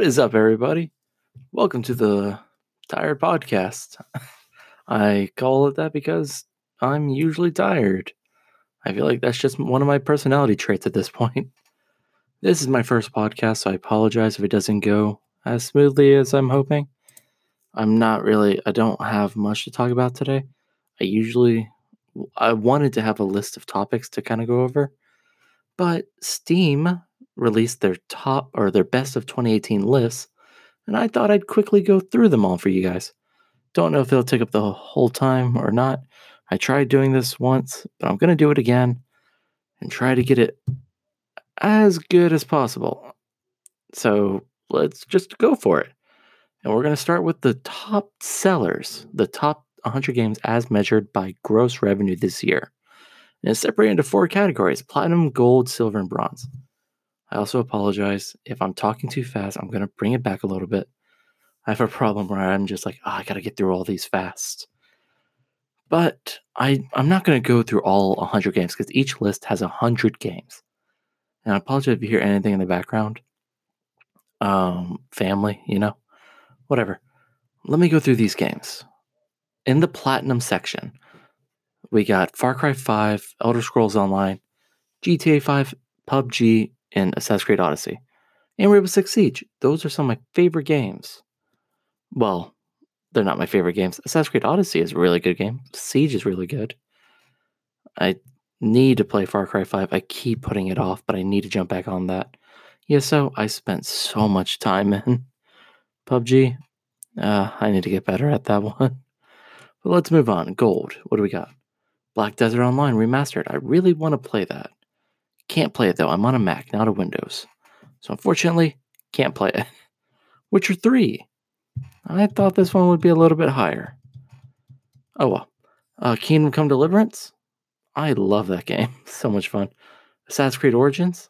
What is up, everybody? Welcome to the Tired Podcast. I call it that because I'm usually tired. I feel like that's just one of my personality traits at this point. This is my first podcast, so I apologize if it doesn't go as smoothly as I'm hoping. I'm not really, I don't have much to talk about today. I usually, I wanted to have a list of topics to kind of go over, but Steam released their top or their best of 2018 lists, and I thought I'd quickly go through them all for you guys. Don't know if it'll take up the whole time or not. I tried doing this once, but I'm going to do it again and try to get it as good as possible. So let's just go for it. And we're going to start with the top sellers, the top 100 games as measured by gross revenue this year. And it's separated into four categories platinum, gold, silver, and bronze. I also apologize if I'm talking too fast. I'm going to bring it back a little bit. I have a problem where I'm just like, oh, I got to get through all these fast. But I, I'm not going to go through all 100 games because each list has 100 games. And I apologize if you hear anything in the background. Um, family, you know, whatever. Let me go through these games. In the platinum section, we got Far Cry 5, Elder Scrolls Online, GTA 5, PUBG, and Assassin's Creed Odyssey. And Rainbow Six Siege. Those are some of my favorite games. Well, they're not my favorite games. Assassin's Creed Odyssey is a really good game. Siege is really good. I need to play Far Cry 5. I keep putting it off, but I need to jump back on that. Yeah, so I spent so much time in PUBG. Uh, I need to get better at that one. But let's move on. Gold. What do we got? Black Desert Online Remastered. I really want to play that. Can't play it though. I'm on a Mac, not a Windows. So unfortunately, can't play it. Witcher 3. I thought this one would be a little bit higher. Oh well. Uh, Kingdom Come Deliverance. I love that game. So much fun. Assassin's Creed Origins.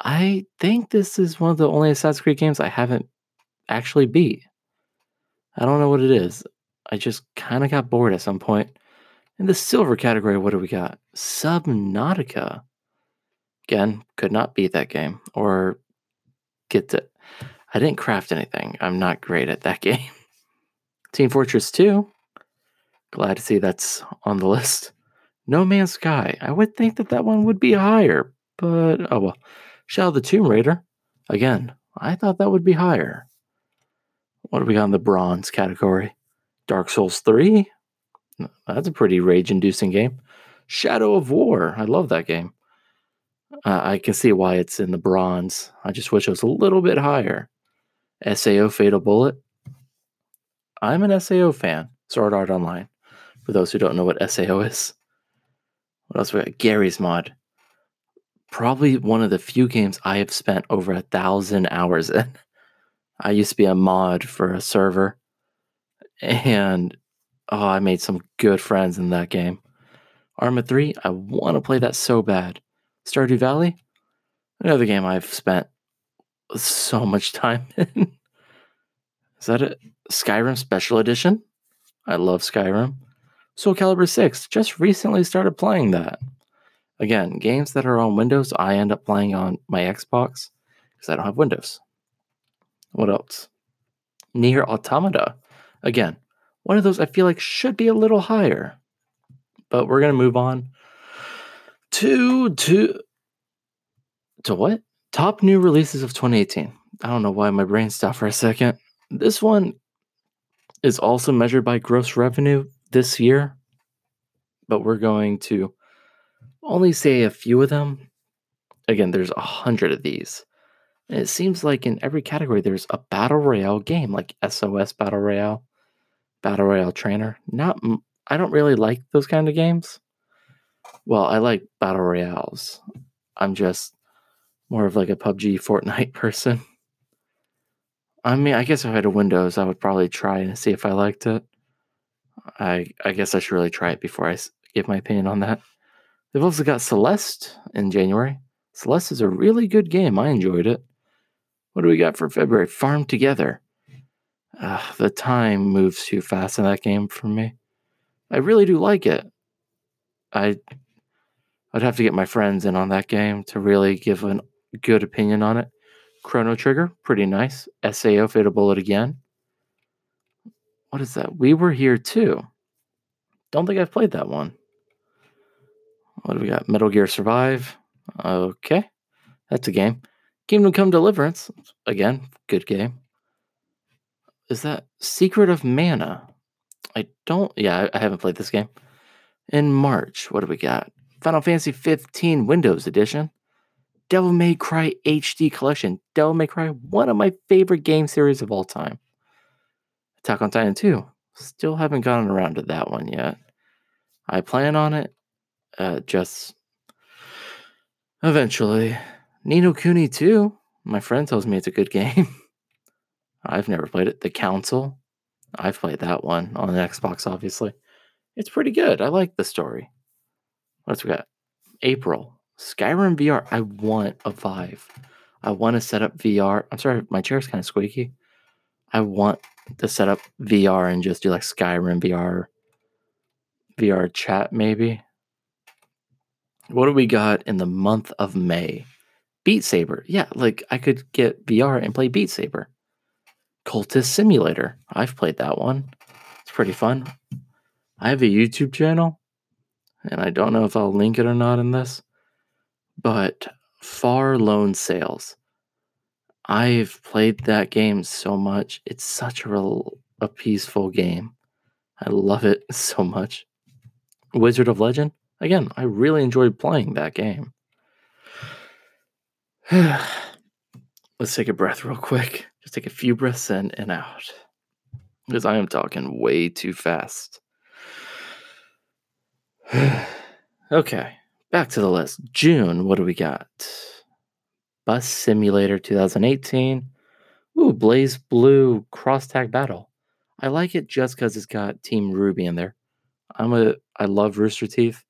I think this is one of the only Assassin's Creed games I haven't actually beat. I don't know what it is. I just kind of got bored at some point. In the silver category, what do we got? Subnautica. Again, could not beat that game or get to. I didn't craft anything. I'm not great at that game. Team Fortress 2. Glad to see that's on the list. No Man's Sky. I would think that that one would be higher, but oh well. Shadow the Tomb Raider. Again, I thought that would be higher. What do we got in the bronze category? Dark Souls 3. That's a pretty rage inducing game. Shadow of War. I love that game. Uh, I can see why it's in the bronze. I just wish it was a little bit higher. SAO Fatal Bullet. I'm an SAO fan. Sword Art Online. For those who don't know what SAO is. What else we got? Garry's Mod. Probably one of the few games I have spent over a thousand hours in. I used to be a mod for a server. And oh, I made some good friends in that game. Arma 3, I want to play that so bad. Stardew Valley, another game I've spent so much time in. Is that it? Skyrim Special Edition? I love Skyrim. Soul Calibur 6, just recently started playing that. Again, games that are on Windows, I end up playing on my Xbox because I don't have Windows. What else? NieR Automata. Again, one of those I feel like should be a little higher. But we're going to move on to to to what? Top new releases of 2018. I don't know why my brain stopped for a second. This one is also measured by gross revenue this year, but we're going to only say a few of them. Again, there's a hundred of these. And it seems like in every category there's a battle royale game, like SOS Battle Royale, Battle Royale Trainer. Not, I don't really like those kind of games. Well, I like battle royales. I'm just more of like a PUBG Fortnite person. I mean, I guess if I had a Windows, I would probably try and see if I liked it. I I guess I should really try it before I give my opinion on that. They've also got Celeste in January. Celeste is a really good game. I enjoyed it. What do we got for February? Farm Together. Uh, the time moves too fast in that game for me. I really do like it. I I'd have to get my friends in on that game to really give a good opinion on it. Chrono Trigger, pretty nice. SAO Fatal Bullet again. What is that? We were here too. Don't think I've played that one. What do we got? Metal Gear Survive. Okay. That's a game. Kingdom Come Deliverance. Again, good game. Is that Secret of Mana? I don't. Yeah, I, I haven't played this game. In March, what do we got? Final Fantasy 15 Windows Edition. Devil May Cry HD Collection. Devil May Cry, one of my favorite game series of all time. Attack on Titan 2. Still haven't gotten around to that one yet. I plan on it. Uh, just eventually. Ni no Kuni 2. My friend tells me it's a good game. I've never played it. The Council. I've played that one on the Xbox, obviously. It's pretty good. I like the story. What's we got? April. Skyrim VR. I want a Vive. I want to set up VR. I'm sorry, my chair's kind of squeaky. I want to set up VR and just do like Skyrim VR, VR chat maybe. What do we got in the month of May? Beat Saber. Yeah, like I could get VR and play Beat Saber. Cultist Simulator. I've played that one. It's pretty fun. I have a YouTube channel, and I don't know if I'll link it or not in this, but Far Lone Sails. I've played that game so much. It's such a, real, a peaceful game. I love it so much. Wizard of Legend. Again, I really enjoyed playing that game. Let's take a breath real quick. Just take a few breaths in and out. Because I am talking way too fast. okay, back to the list. June, what do we got? Bus Simulator 2018. Ooh, BlazBlue Cross Tag Battle. I like it just because it's got Team RWBY in there. I'm a I love Rooster Teeth,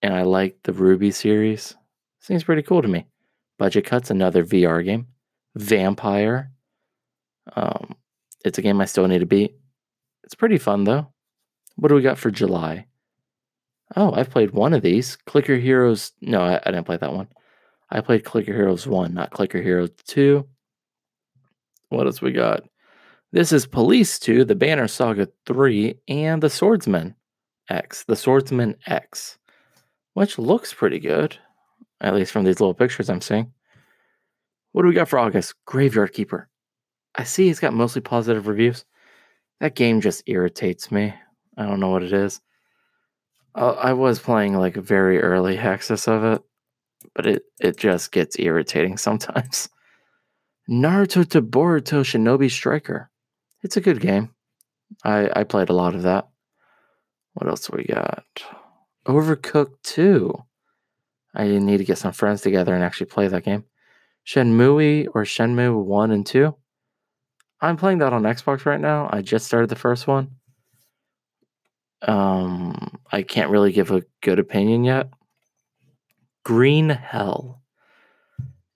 and I like the RWBY series. Seems pretty cool to me. Budget Cuts, another VR game. Vampyr. Um, it's a game I still need to beat. It's pretty fun though. What do we got for July? Oh, I've played one of these. Clicker Heroes. No, I, I didn't play that one. I played Clicker Heroes 1, not Clicker Heroes 2. What else we got? This is Police 2, The Banner Saga 3, and The Swordsman X. The Swordsman X, which looks pretty good, at least from these little pictures I'm seeing. What do we got for August? Graveyard Keeper. I see it's got mostly positive reviews. That game just irritates me. I don't know what it is. I was playing like very early access of it, but it it just gets irritating sometimes. Naruto to Boruto Shinobi Striker. It's a good game. I I played a lot of that. What else we got? Overcooked 2. I need to get some friends together and actually play that game. Shenmue or Shenmue 1 and 2. I'm playing that on Xbox right now. I just started the first one. Um, I can't really give a good opinion yet. Green Hell.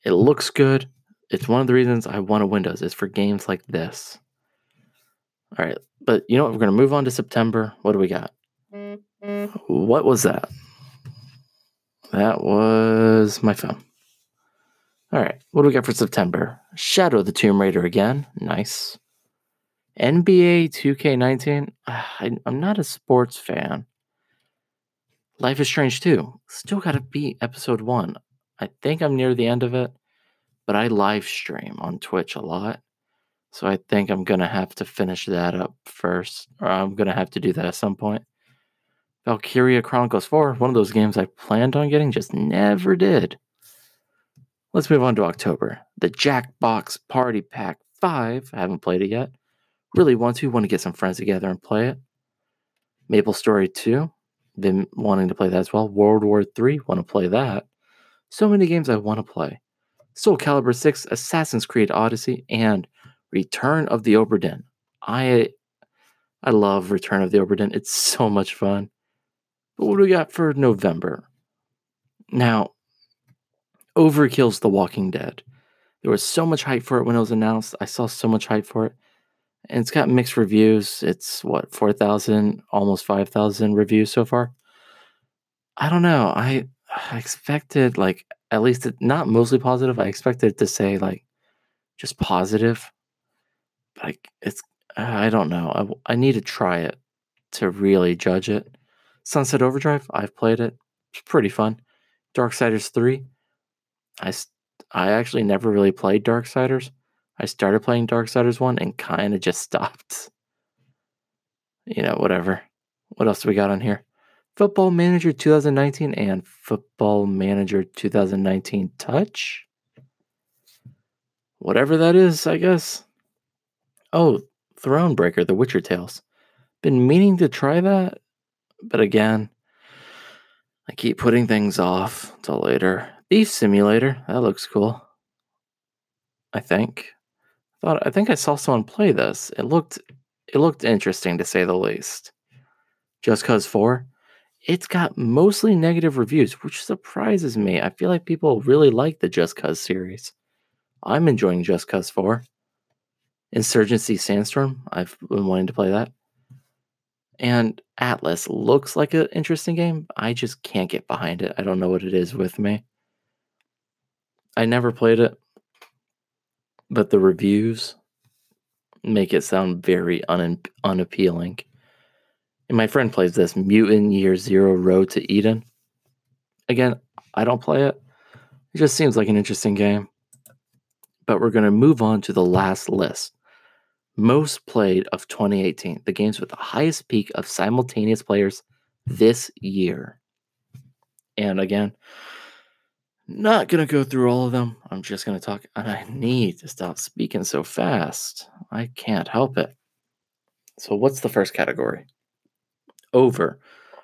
It looks good. It's one of the reasons I want a Windows It's for games like this. All right, but you know what? We're to move on to September. What do we got? What was that? That was my phone. All right, what do we got for September? Shadow the Tomb Raider again. Nice. NBA 2K19. Ah, I, am not a sports fan. Life is Strange 2. Still got to beat episode 1. I think I'm near the end of it, but I live stream on Twitch a lot. So I think I'm going to have to finish that up first, or I'm going to have to do that at some point. Valkyria Chronicles 4, one of those games I planned on getting, just never did. Let's move on to October. The Jackbox Party Pack 5. I haven't played it yet. Really want to, want to get some friends together and play it. Maple Story 2 been wanting to play that as well. World War Three, want to play that. So many games I want to play. Soul Calibur 6, Assassin's Creed Odyssey, and Return of the Obra Dinn. I I love Return of the Obra Dinn. It's so much fun. But what do we got for November? Now, Overkill's The Walking Dead. There was so much hype for it when it was announced. I saw so much hype for it and it's got mixed reviews. It's what four thousand, almost five thousand reviews so far. I don't know. I, I expected like at least it, not mostly positive. I expected to say like just positive. I, it's I don't know. I, I need to try it to really judge it. Sunset Overdrive, I've played it. It's pretty fun. Dark Darksiders 3, I, I actually never really played Dark Darksiders. I started playing Darksiders 1 and kind of just stopped. You know, whatever. What else do we got on here? Football Manager 2019 and Football Manager 2019 Touch. Whatever that is, I guess. Oh, Thronebreaker, The Witcher Tales. Been meaning to try that, but again, I keep putting things off till later. Thief Simulator, that looks cool. I think. Thought I think I saw someone play this. It looked it looked interesting to say the least. Just Cause 4, it's got mostly negative reviews, which surprises me. I feel like people really like the Just Cause series. I'm enjoying Just Cause 4. Insurgency Sandstorm, I've been wanting to play that. And Atlas looks like an interesting game. I just can't get behind it. I don't know what it is with me. I never played it, but the reviews make it sound very un- unappealing. And my friend plays this Mutant Year Zero Road to Eden. Again, I don't play it. It just seems like an interesting game. But we're going to move on to the last list. Most played of 2018, the games with the highest peak of simultaneous players this year. And again, not going to go through all of them. I'm just going to talk. And I need to stop speaking so fast. I can't help it. So, what's the first category? Over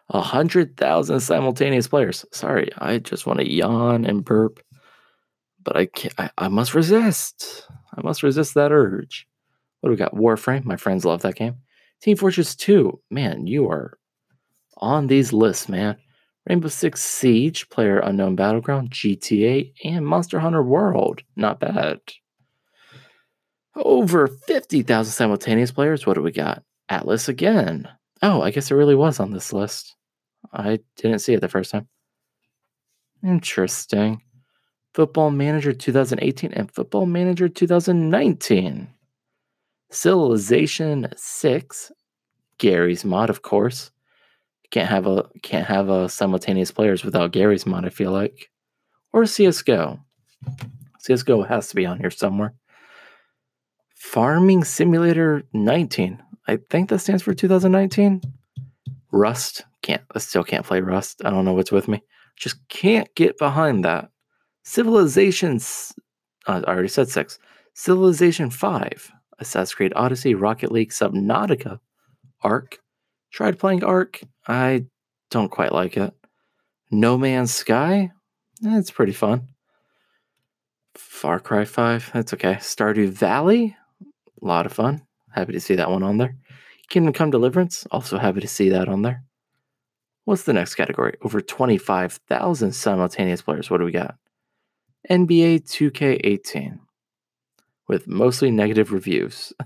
a 100,000 simultaneous players. Sorry, I just want to yawn and burp, but I can't. I, I must resist. I must resist that urge. What do we got? Warframe. My friends love that game. Team Fortress 2. Man, you are on these lists, man. Rainbow Six Siege, Player Unknown Battleground, GTA, and Monster Hunter World. Not bad. Over 50,000 simultaneous players. What do we got? Atlas again. Oh, I guess it really was on this list. I didn't see it the first time. Interesting. Football Manager 2018 and Football Manager 2019. Civilization 6, Garry's mod, of course. Can't have a can't have a simultaneous players without Garry's mod, I feel like. Or CSGO. CSGO has to be on here somewhere. Farming Simulator 19. I think that stands for 2019. Rust. Can't I still can't play Rust. I don't know what's with me. Just can't get behind that. Civilizations uh, I already said six. Civilization 5. Assassin's Creed Odyssey, Rocket League, Subnautica, Ark. Tried playing Ark. I don't quite like it. No Man's Sky. Eh, it's pretty fun. Far Cry 5. That's okay. Stardew Valley. A lot of fun. Happy to see that one on there. Kingdom Come Deliverance. Also happy to see that on there. What's the next category? Over 25,000 simultaneous players. What do we got? NBA 2K18 with mostly negative reviews.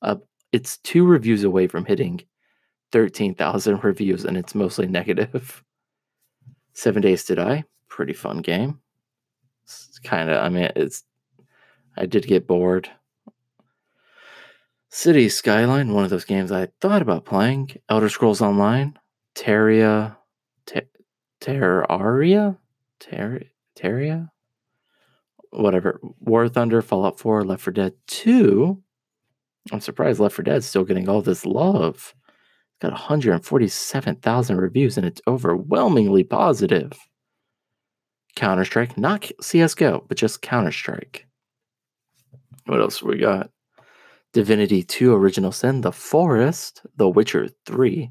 Uh, it's two reviews away from hitting 13,000 reviews, and it's mostly negative. Seven Days to Die, pretty fun game. It's kind of, I mean, it's, I did get bored. City Skyline, one of those games I thought about playing. Elder Scrolls Online, Terraria, Ter- Terraria, Ter- Terraria, whatever. War Thunder, Fallout 4, Left 4 Dead 2. I'm surprised Left 4 Dead's still getting all this love. Got 147,000 reviews and it's overwhelmingly positive. Counter Strike, not CSGO, but just Counter Strike. What else we got? Divinity 2 Original Sin, The Forest, The Witcher 3,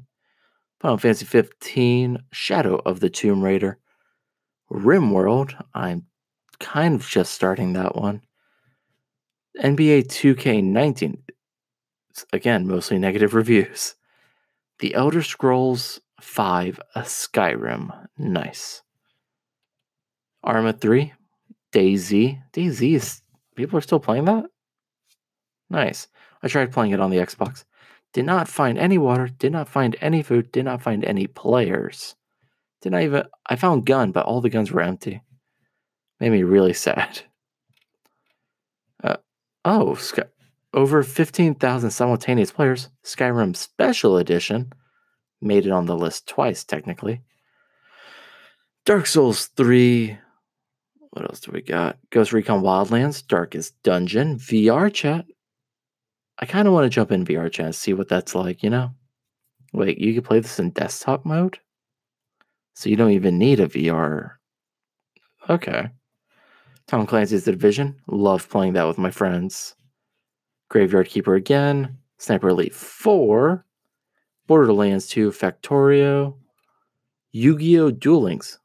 Final Fantasy 15, Shadow of the Tomb Raider, RimWorld. I'm kind of just starting that one. NBA 2K19. Again, mostly negative reviews. The Elder Scrolls 5 a Skyrim. Nice. Arma 3. DayZ. DayZ is. People are still playing that? Nice. I tried playing it on the Xbox. Did not find any water, did not find any food, did not find any players. Did not even. I found gun, but all the guns were empty. Made me really sad. Uh, Oh, Sky- over 15,000 simultaneous players. Skyrim Special Edition made it on the list twice, technically. Dark Souls 3. What else do we got? Ghost Recon Wildlands, Darkest Dungeon, VR chat. I kind of want to jump in VR chat and see what that's like, you know? Wait, you can play this in desktop mode? So you don't even need a VR. Okay. Tom Clancy's The Division. Love playing that with my friends. Graveyard Keeper again. Sniper Elite 4. Borderlands 2 Factorio. Yu Gi Oh! Duel Links.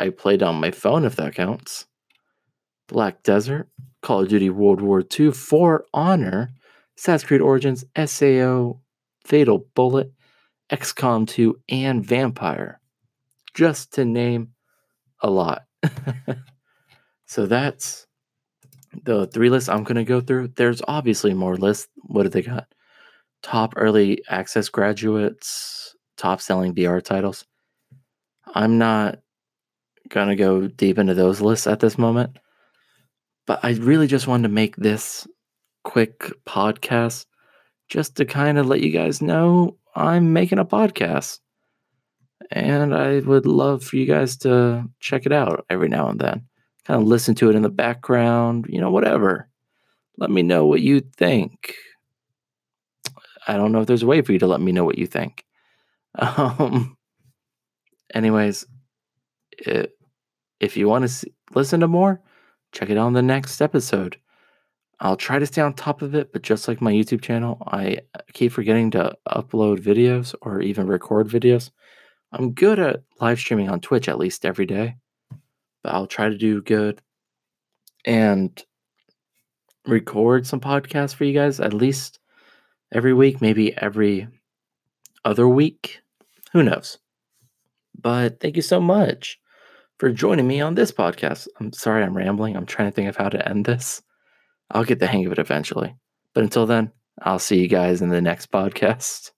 I played on my phone if that counts. Black Desert. Call of Duty World War II. For Honor. Assassin's Creed Origins. SAO. Fatal Bullet. XCOM 2. And Vampyr. Just to name a lot. so that's the three lists I'm going to go through. There's obviously more lists. What do they got? Top early access graduates, top selling VR titles. I'm not going to go deep into those lists at this moment, but I really just wanted to make this quick podcast just to kind of let you guys know I'm making a podcast. And I would love for you guys to check it out every now and then kind of listen to it in the background, you know, whatever. Let me know what you think. I don't know if there's a way for you to let me know what you think. Um, anyways, it, if you want to listen to more, check it out on the next episode. I'll try to stay on top of it, but just like my YouTube channel, I keep forgetting to upload videos or even record videos. I'm good at live streaming on Twitch at least every day but I'll try to do good and record some podcasts for you guys at least every week, maybe every other week. Who knows? But thank you so much for joining me on this podcast. I'm sorry I'm rambling. I'm trying to think of how to end this. I'll get the hang of it eventually. But until then, I'll see you guys in the next podcast.